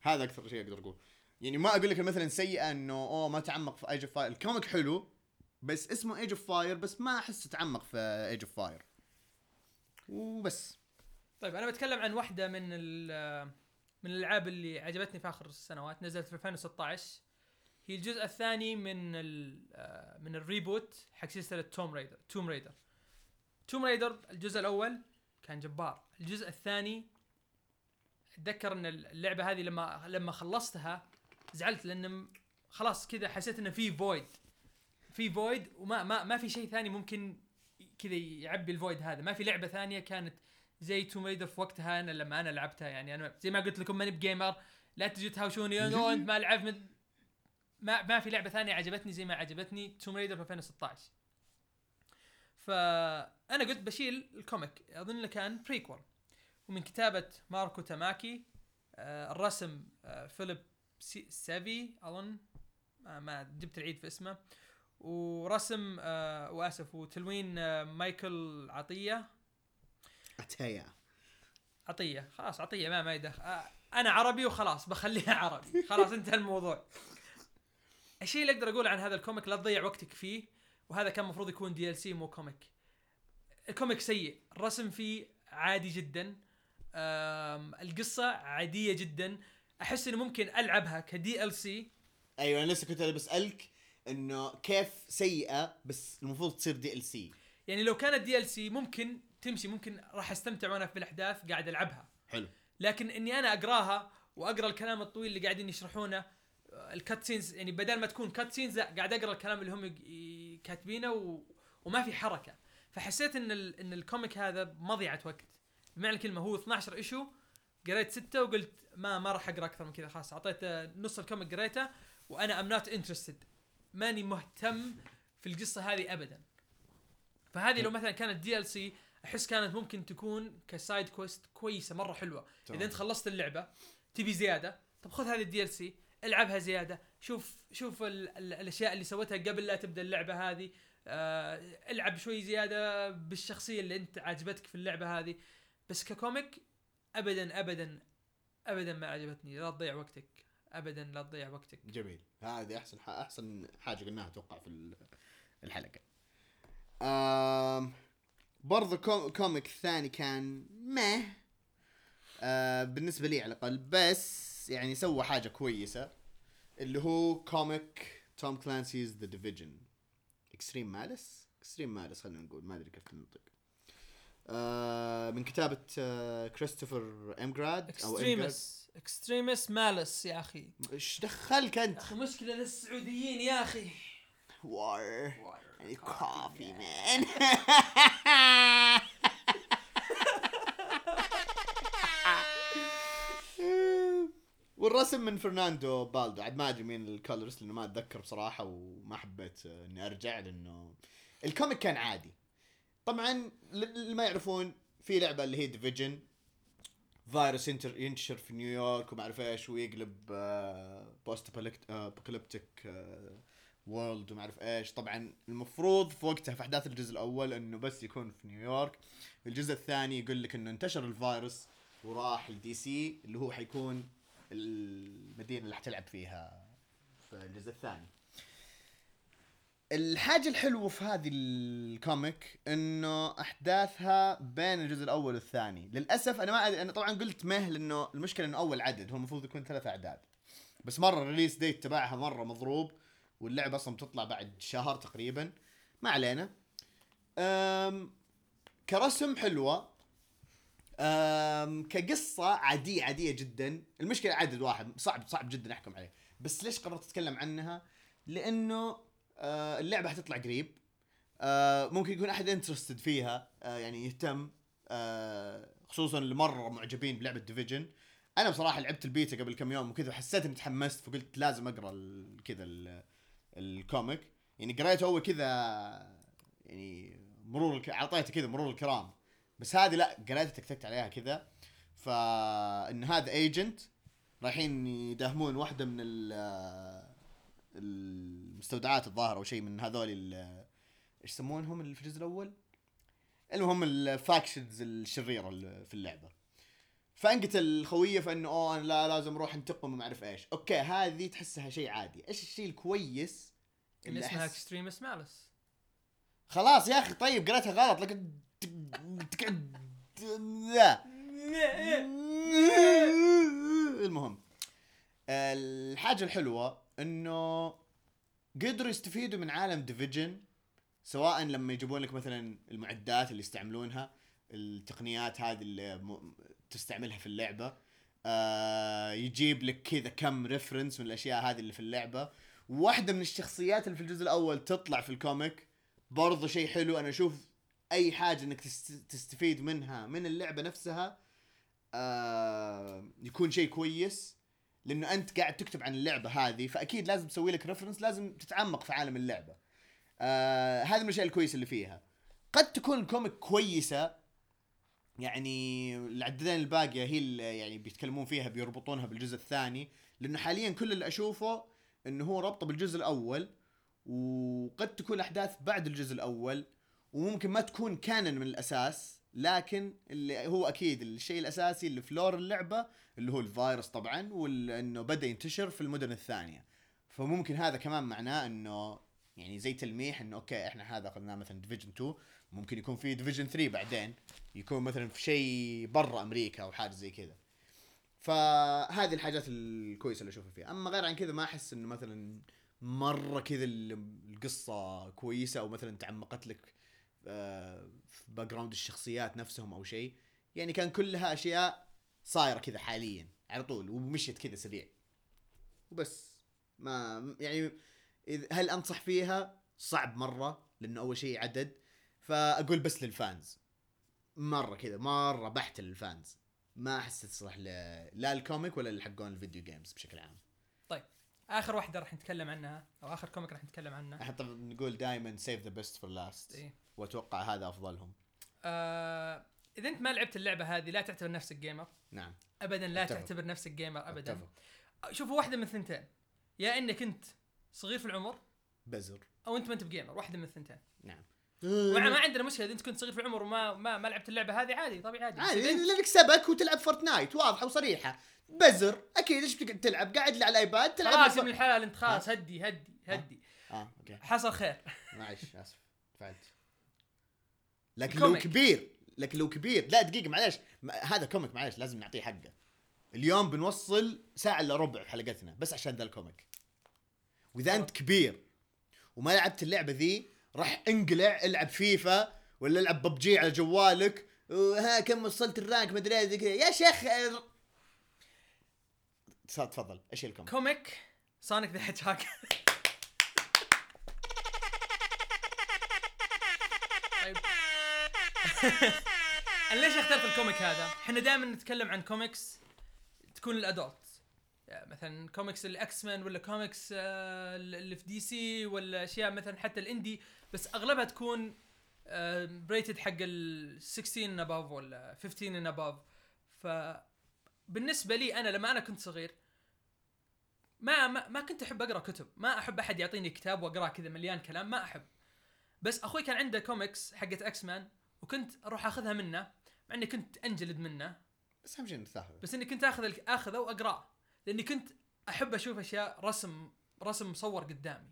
هذا أكثر شيء أقدر أقول. يعني ما أقول لك مثلا سيئة إنه أوه ما تعمق في Age of Fire ال comic حلو بس اسمه Age of Fire بس ما أحس تعمق في Age of Fire وبس. طيب أنا بتكلم عن واحدة من من الألعاب اللي عجبتني في آخر السنوات نزلت في 2016 هي الجزء الثاني من من ال reboot حق سلسلة Tomb Raider Tomb Raider Tomb Raider الجزء الأول كان جبار. الجزء الثاني أتذكر إن اللعبة هذه لما لما خلصتها زعلت لأن خلاص كذا حسيت إنه في void في void وما ما ما في شيء ثاني ممكن كذا يعبي ال void هذا. ما في لعبة ثانية كانت زي Tomb Raider في وقتها أنا لما أنا لعبتها. يعني أنا زي ما قلت لكم ماني ب gamer لا تجي تهاوشوني أنت ما لعبت من ما ما في لعبة ثانية عجبتني زي ما عجبتني Tomb Raider في 2016 فانا قلت بشيل ال comic. أظن كان prequel ومن كتابة ماريكو تاماكي آه الرسم آه فيليب سي سافي اظن ما, ما جبت العيد في اسمه. ورسم آه وأسف وتلوين آه مايكل عطية. اتهيا عطية خلاص عطية ما ما يدخل آه أنا عربي وخلاص بخليها عربي. خلاص انتهى الموضوع. الشيء اللي أقدر اقوله عن هذا ال comic لا تضيع وقتك فيه وهذا كان المفروض يكون DLC مو comic. ال comic سيء الرسم فيه عادي جدا. القصة عادية جدا. أحس انه ممكن ألعبها كدي ال سي أيوه أنا لسه كنت بسالك إنه كيف سيئة بس المفروض تصير دي ال سي يعني لو كانت DLC ممكن تمشي ممكن راح أستمتع وأنا في الأحداث قاعد ألعبها. حلو. لكن إني أنا أقراها وأقرأ الكلام الطويل اللي قاعدين يشرحونه ال cut scenes يعني بدل ما تكون cut scenes لا قاعد أقرأ الكلام اللي هم كاتبينه و... وما في حركة. فحسيت إن ال... إن ال comic هذا مضيعة وقت. بمعنى الكلمة هو 12 issue قريت ستة وقلت ما ما راح أقرأ أكثر من كذا خلاص. أعطيت نص ال comic قريته وأنا I'm not interested ماني مهتم في القصة هذه ابدا. فهذه لو مثلا كانت DLC أحس كانت ممكن تكون ك side كويست كويسة مرة حلوة. إذا أنت خلصت اللعبة تبي زيادة طب خذ هذه ال DLC ألعبها زيادة شوف شوف ال ال الأشياء اللي سويتها قبل لا تبدأ اللعبة هذه. آه ألعب شوي زيادة بالشخصية اللي أنت عجبتك في اللعبة هذه. بس ك comic ابدا ابدا ابدا ما عجبتني لا تضيع وقتك. ابدا لا تضيع وقتك. جميل. هذه أحسن أحسن حاجة قلناها أتوقع في ال- الحلقة. آم كوم comic ثاني كان مه. آه بالنسبة لي على الأقل. بس يعني سوى حاجة كويسة اللي هو كوميك توم كلانسيز ذا ديفيجن اكستريم مالس اكستريم مالس خلينا نقول. ما أدري كيف ننطق من كتابة آه كريستوفر امجراد أو. اكستريمس اكستريمس مالس يا أخي. إيش دخلك أنت؟ أخي مشكلة للسعوديين يا أخي. وار يعني كوفي مان [laughs] والرسم من فرناندو بالدو. عاد ما أدري مين ال colorist لأنه ما أتذكر بصراحة وما حبيت آه، إني أرجع لأنه ال comic كان عادي. طبعا اللي ما يعرفون في لعبة اللي هي Division فيروس ينتشر في نيويورك وما أعرف إيش ويقلب post-apocalyptic world وما أعرف إيش. طبعا المفروض في وقتها في أحداث الجزء الأول إنه بس يكون في نيويورك. الجزء الثاني يقول لك إنه انتشر الفيروس وراح ال DC اللي هو حيكون المدينة اللي حتلعب فيها في الجزء الثاني. الحاجة الحلوة في هذه ال comic إنه أحداثها بين الجزء الأول والثاني، للأسف أنا ما أدري أنا طبعا قلت مه لأنه المشكلة إنه أول عدد هو المفروض يكون ثلاث أعداد. بس مرة ال release date تبعها مرة مضروب واللعبة أصلا بتطلع بعد شهر تقريبا. ما علينا. أم كرسم حلوة. أم كقصة عادية عادية جدا، المشكلة عدد واحد صعب صعب جدا أحكم عليه، بس ليش قررت أتكلم عنها؟ لأنه آه، اللعبة حتطلع قريب. آه، ممكن يكون أحد interested فيها. آه، يعني يهتم. آه، خصوصا اللي مره معجبين بلعبة Division أنا بصراحة لعبت البيتا قبل كم يوم وكذا وحسيت إني تحمست فقلت لازم أقرأ ال- كذا ال- ال comic. يعني قريته أول كذا يعني مرور. أعطيته كذا مرور الكرام. بس هذه لا قريتها تكتكت عليها كذا. فإن هذا agent رايحين يداهمون واحدة من ال المستودعات الظاهره أو شيء من هذول ال- إيش يسمونهم اللي في الجزء الأول؟ المهم ال factions الشريرة اللي في اللعبة. فانقتل الخوية فانه أوه أنا لا لازم أروح أنتقم وما أعرف إيش. okay هذه تحسها شيء عادي. إيش الشيء الكويس اللي اسمها أحس؟ Extremis Malis خلاص يا أخي طيب قريتها غلط لكن تقعد لا. المهم. الحاجة الحلوة إنه قدروا يستفيدوا من عالم Division سواء لما يجيبون لك مثلا المعدات اللي يستعملونها التقنيات هذه اللي تستعملها في اللعبة آه يجيب لك كذا كم reference من الأشياء هذه اللي في اللعبة. واحدة من الشخصيات اللي في الجزء الأول تطلع في ال comic برضو شيء حلو أنا أشوف أي حاجة إنك تست- تستفيد منها من اللعبة نفسها آه يكون شيء كويس. لأنه أنت قاعد تكتب عن اللعبة هذه فأكيد لازم تسوي لك reference لازم تتعمق في عالم اللعبة. آه هذه من الأشياء الكويسة اللي فيها. قد تكون ال comic كويسة يعني العددين الباقية هي اللي يعني بيتكلمون فيها بيربطونها بالجزء الثاني لأنه حاليا كل اللي أشوفه إنه هو ربطه بالجزء الأول وقد تكون أحداث بعد الجزء الأول وممكن ما تكون canon من الأساس. لكن اللي هو أكيد الشيء الأساسي اللي في lore اللعبة اللي هو الفيروس طبعا وانه بدأ ينتشر في المدن الثانية. فممكن هذا كمان معناه إنه يعني زي تلميح إنه okay إحنا هذا اخذناه مثلا Division 2 ممكن يكون في Division 3 بعدين يكون مثلا في شيء برا أمريكا أو حاجة زي كذا. فهذه الحاجات الكويسة اللي أشوفها فيها. أما غير عن كذا ما أحس إنه مثلا مرة كذا ال- القصة كويسة أو مثلا تعمقت لك في background الشخصيات نفسهم أو شيء. يعني كان كلها أشياء صايرة كذا حاليا على طول ومشيت كذا سريع. وبس. ما يعني هل أنصح فيها؟ صعب مرة لأنه أول شيء عدد. فأقول بس لل fans. مرة كذا مرة بحت لل fans. ما أحس تصلح. لا ال comic ولا ل حقون ال video games بشكل عام. آخر واحدة راح نتكلم عنها أو آخر comic راح نتكلم عنه. إحنا طبعا نقول دائما save the best for last إيه. وأتوقع هذا أفضلهم. آه إذا أنت ما لعبت اللعبة هذه لا تعتبر نفسك جيمر نعم. ابدا لا أتفق. تعتبر نفسك جيمر ابدا. أتفق. شوفوا واحدة من الثنتين. يا إنك انت صغير في العمر بزر. أو أنت ما أنت ب gamer واحدة من الثنتين. نعم. ما عندنا مشكلة إذا أنت كنت صغير في العمر وما ما, ما لعبت اللعبة هذه عادي طبيعي عادي. عادي لأنك سبك وتلعب فورتنايت واضحة وصريحة. بزر. أكيد إيش بتقعد تلعب؟ قاعد لي على ال iPad تلعب خلاص يا ابن الحلال انت خلاص هدي هدي هدي. آه okay. حصل خير. معلش [laughs] آسف. فعلت لكن لو. كبير لكن لو كبير. لا دقيقة معلش هذا comic معلش لازم نعطيه حقه. اليوم بنوصل ساعة الا ربع حلقتنا بس عشان ذا ال comic. وإذا أنت كبير وما لعبت اللعبة ذي راح انقلع العب فيفا ولا العب ببجي على جوالك. ها كم وصلت ال rank؟ مدري كذا. يا شيخ تفضل ال comic comic Sonic the Hedge طيب. أنا ليش اخترت ال comic هذا؟ إحنا دائما نتكلم عن كوميكس تكون ال adult يعني مثلا comics ال X-Men ولا كوميكس آه، اللي في DC ولا أشياء مثلا حتى ال indie بس أغلبها تكون rated حق ال 16 above ولا 15 above ف بالنسبة لي أنا لما أنا كنت صغير ما ما, ما كنت أحب أقرأ كتب ما أحب أحد يعطيني كتاب واقراه كذا مليان كلام ما أحب. بس أخوي كان عنده كوميكس حقت X-Men وكنت أروح أخذها منه مع إني كنت أنجلد منه. بس أهم شيء إنك تاخذ بس إني كنت اخذ آخذه وأقرأه لأني كنت أحب أشوف أشياء رسم رسم مصور قدامي.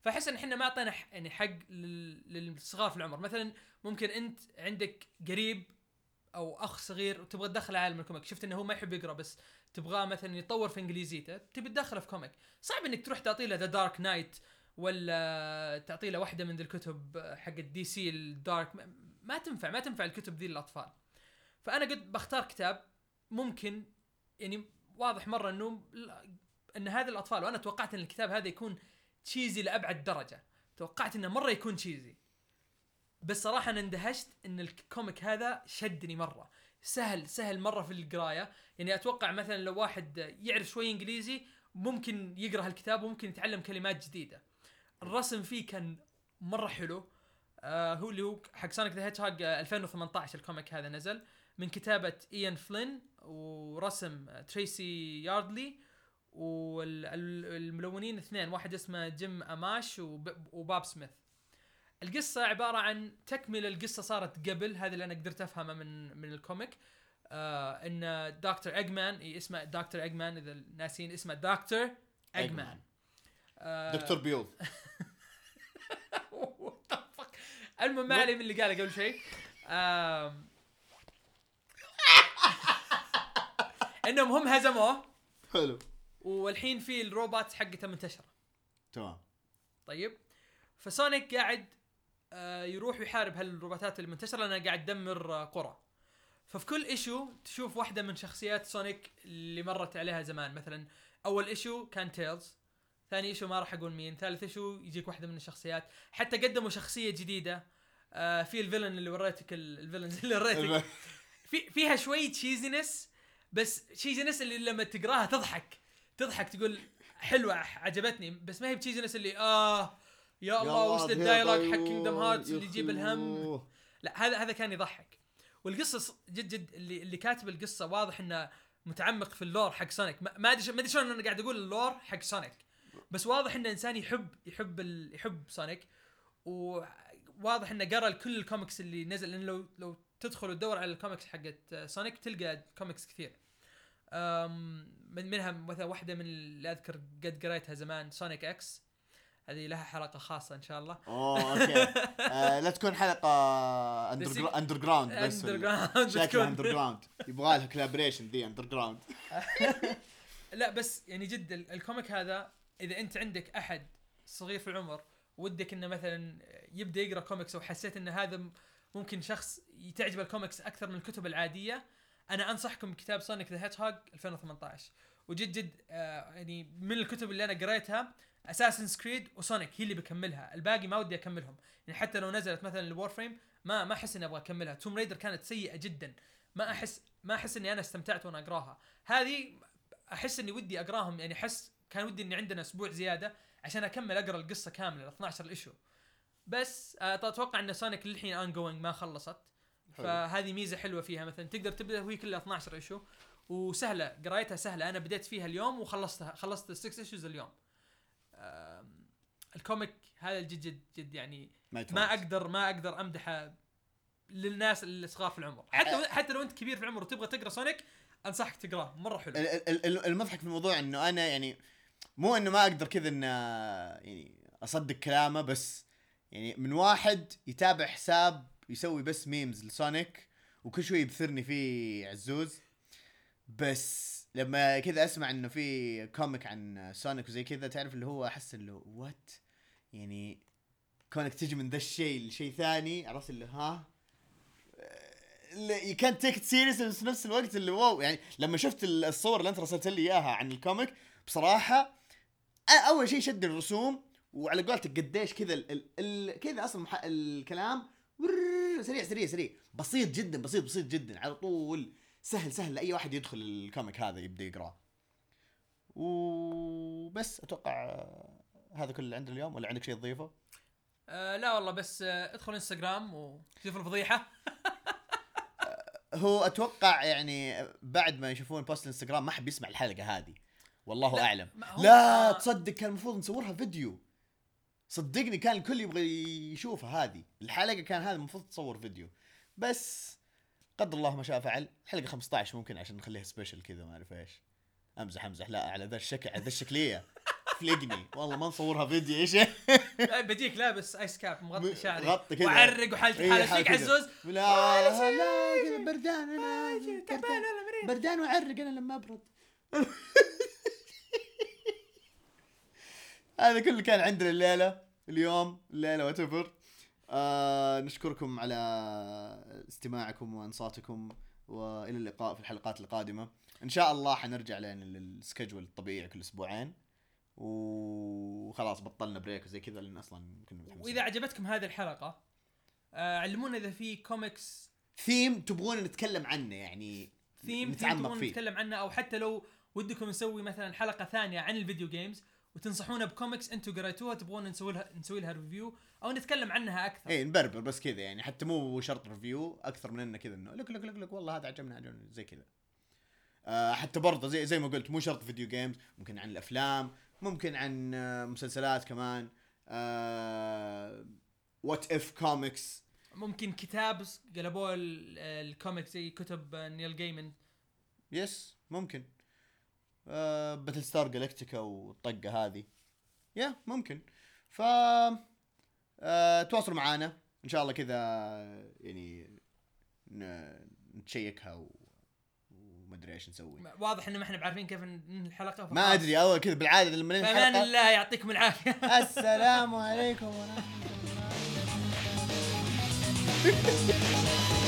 فأحس إن إحنا ما أعطينا يعني حق لل- للصغار في العمر. مثلا ممكن أنت عندك قريب أو أخ صغير وتبغى تدخله عالم ال comic. شفت إنه هو ما يحب يقرأ بس تبغاه مثلا يتطور في إنجليزيته تبي تدخله في comic. صعب إنك تروح تعطي له The Dark Knight ولا تعطي له واحدة من الكتب حق ال DC ال dark ما- تنفع ما تنفع الكتب ذي للاطفال فأنا قلت بختار كتاب ممكن يعني واضح مرة إنه إن هذه الأطفال وأنا توقعت إن الكتاب هذا يكون cheesy لأبعد درجة. توقعت إنه مرة يكون cheesy بس صراحة أنا اندهشت إن ال comic هذا شدني مرة. سهل سهل مرة في القراية. يعني أتوقع مثلا لو واحد يعرف شوي إنجليزي ممكن يقرأ هالكتاب وممكن يتعلم كلمات جديدة. الرسم فيه كان مرة حلو. آه هو اللي هو حق Sonic the Hedge 2018 ال comic هذا نزل. من كتابة Ian Flynn ورسم Tracy Yardley والملونين اثنين. واحد اسمه Jim Amash وب- و Bob Smith القصة عبارة عن تكملة القصة صارت قبل هذا اللي أنا قدرت أفهمه من من ال comic. آه إن دكتور Eggman اسمه دكتور إجمان إذا ناسين اسمه دكتور Eggman. آه دكتور بيوض؟ [laughs] المهم ما علي من اللي قاله قبل شيء آم، [laughs] إنهم هم هزموه. حلو. والحين في الروبوت حقته منتشرة. تمام. طيب. ف Sonic قاعد آه، يروح يحارب هالروبوتات المنتشره لأنها قاعد تدمر آه، قرى. ففي كل issue تشوف واحدة من شخصيات Sonic اللي مرت عليها زمان. مثلا أول issue كان Tails ثاني issue ما راح أقول مين ثالث issue يجيك واحدة من الشخصيات. حتى قدموا شخصية جديدة آه في ال villain اللي وريتك ال- ال villains اللي وريتك. في فيها شوية cheesiness بس cheesiness اللي لما تقراها تضحك. تضحك تقول حلوة عجبتني بس ما هي ب cheesiness اللي آه يا الله وش ال dialogue حق Kingdom Hearts اللي يجيب الهم؟ لا هذا هذا كان يضحك. والقصة ص- جد جد اللي اللي كاتب القصة واضح إنه متعمق في ال lore حق Sonic ما أدري ما أدري شلون أنا قاعد أقول ال lore حق Sonic بس واضح انه إنسان يحب يحب ال... يحب Sonic وواضح إنه قرأ كل الكوميكس اللي نزل. لأن لو لو تدخل وتدور على الكوميكس حقت Sonic تلقى كوميكس كثير. من منها مثلا واحدة من اللي أذكر قد قريتها زمان Sonic X هذه لها حلقة خاصة إن شاء الله. أوه okay. [laughs] آه لا تكون حلقة underground بس underground شكلها. underground يبغى لها collaboration ذي underground [laughs] لا بس يعني جد ال- ال comic هذا إذا أنت عندك أحد صغير في العمر ودك إنه مثلا يبدأ يقرأ كوميكس أو حسيت إن هذا ممكن شخص تعجب الكوميكس أكثر من الكتب العادية أنا أنصحكم بكتاب Sonic the Hedgehog 2018 وجد جد آه يعني من الكتب اللي أنا قريتها Assassin's Creed و Sonic هي اللي بكملها. الباقي ما ودي أكملهم. يعني حتى لو نزلت مثلا ال Warframe ما ما أحس إني أبغى أكملها. Tomb Raider كانت سيئة جدا. ما أحس ما أحس إني أنا استمتعت وأنا أقراها. هذه أحس إني ودي أقراهم. يعني أحس كان ودي إني عندنا أسبوع زيادة عشان أكمل أقرأ القصة كاملة ال 12 issue بس آه، أتوقع إن Sonic للحين ongoing ما خلصت. حلو. فهذه ميزة حلوة فيها. مثلا تقدر تبدأ وهي كلها 12 issue وسهلة قرايتها سهلة. أنا بديت فيها اليوم وخلصتها خلصت السكس ايشوز اليوم. ال comic هذا الجد جد جد يعني ما أقدر ما أقدر أمدحه للناس الصغار في العمر. حتى حتى لو أنت كبير في العمر وتبغى تقرأ Sonic أنصحك تقرأه. مرة حلو. ال- ال- ال- المضحك في الموضوع إنه أنا يعني مو إنه ما أقدر كذا إن يعني أصدق كلامه بس يعني من واحد يتابع حساب يسوي بس memes ل Sonic وكل شوي يبثرني فيه عزوز. بس لما كذا أسمع إنه في comic عن Sonic وزي كذا تعرف اللي هو أحس هو what يعني كونك تجي من ذا الشيء لشيء ثاني عرفت اللي ها؟ يو كانت تيك سيريس بس نفس الوقت اللي wow يعني لما شفت الصور اللي أنت رسلت لي إياها عن ال comic بصراحة أول شيء شد الرسوم وعلى قولتك قديش كذا كذا أصلا الكلام سريع سريع سريع. بسيط جدا بسيط بسيط جدا على طول. سهل سهل لأي واحد يدخل ال comic هذا يبدأ يقرأه. وبس أتوقع هذا كل اللي عندنا اليوم ولا عندك شيء تضيفه؟ آه لا والله بس آه ادخل إنستغرام وشوف الفضيحة. [laughs] هو أتوقع يعني بعد ما يشوفون post الانستغرام ما حد يسمع الحلقة هذه. والله لا، أعلم. لا آه. تصدق كان المفروض نصورها فيديو. صدقني كان الكل يبغى يشوفها هذه. الحلقة كان هذا المفروض تصور فيديو. بس قدر الله ما شاء فعل حلقة 15 ممكن عشان نخليها special كذا ما أعرف إيش. أمزح أمزح. لا على ذا الشكل على ذا الشكلية. فلقني والله ما نصورها فيديو إيش؟ لا، بجيك لابس ice cap مغطي شعري. غطي كذا. وعرق وحالتي إيه، حالة كذا. عزوز؟ لا لا كذا بردان أنا تعبان ولا مريض؟ بردان واعرق أنا لما أبرد. [laughs] هذا كله كان عندنا الليلة اليوم الليلة whatever آه نشكركم على استماعكم وانصاتكم وإلى اللقاء في الحلقات القادمة. إن شاء الله حنرجع لين ال schedule الطبيعي كل أسبوعين. وخلاص بطلنا break وزي كذا لأن أصلا كنا متحمسين. وإذا عجبتكم هذه الحلقة آه علمونا إذا في comics theme تبغون نتكلم عنه يعني ثيم نتعمق تبغون فيه. نتكلم عنه أو حتى لو ودكم نسوي مثلا حلقة ثانية عن ال video games وتنصحونا بكوميكس أنتم قريتوها تبغون نسوي لها نسوي لها review أو نتكلم عنها أكثر. إيه نبربر بس كذا يعني حتى مو شرط review أكثر من إنه كذا إنه لك لك لك لك والله هذا عجبني عجبني زي كذا. آه حتى برضه زي زي ما قلت مو شرط video games ممكن عن الأفلام ممكن عن آه مسلسلات كمان what if comics ممكن كتاب قلبوه ال- ال comic زي كتب Neil Gaiman yes ممكن. آه Battlestar Galactica والطقة هذه. يا ممكن. ف آه تواصلوا معانا. إن شاء الله كذا يعني نتشيكها و... ومدري إيش نسوي. واضح إنه ما إحنا بعارفين كيف ننهي الحلقة ما. أدري أول كذا بالعادة لما ننهي الحلقة. الله يعطيكم العافية. [laughs] السلام عليكم ورحمة الله. [laughs]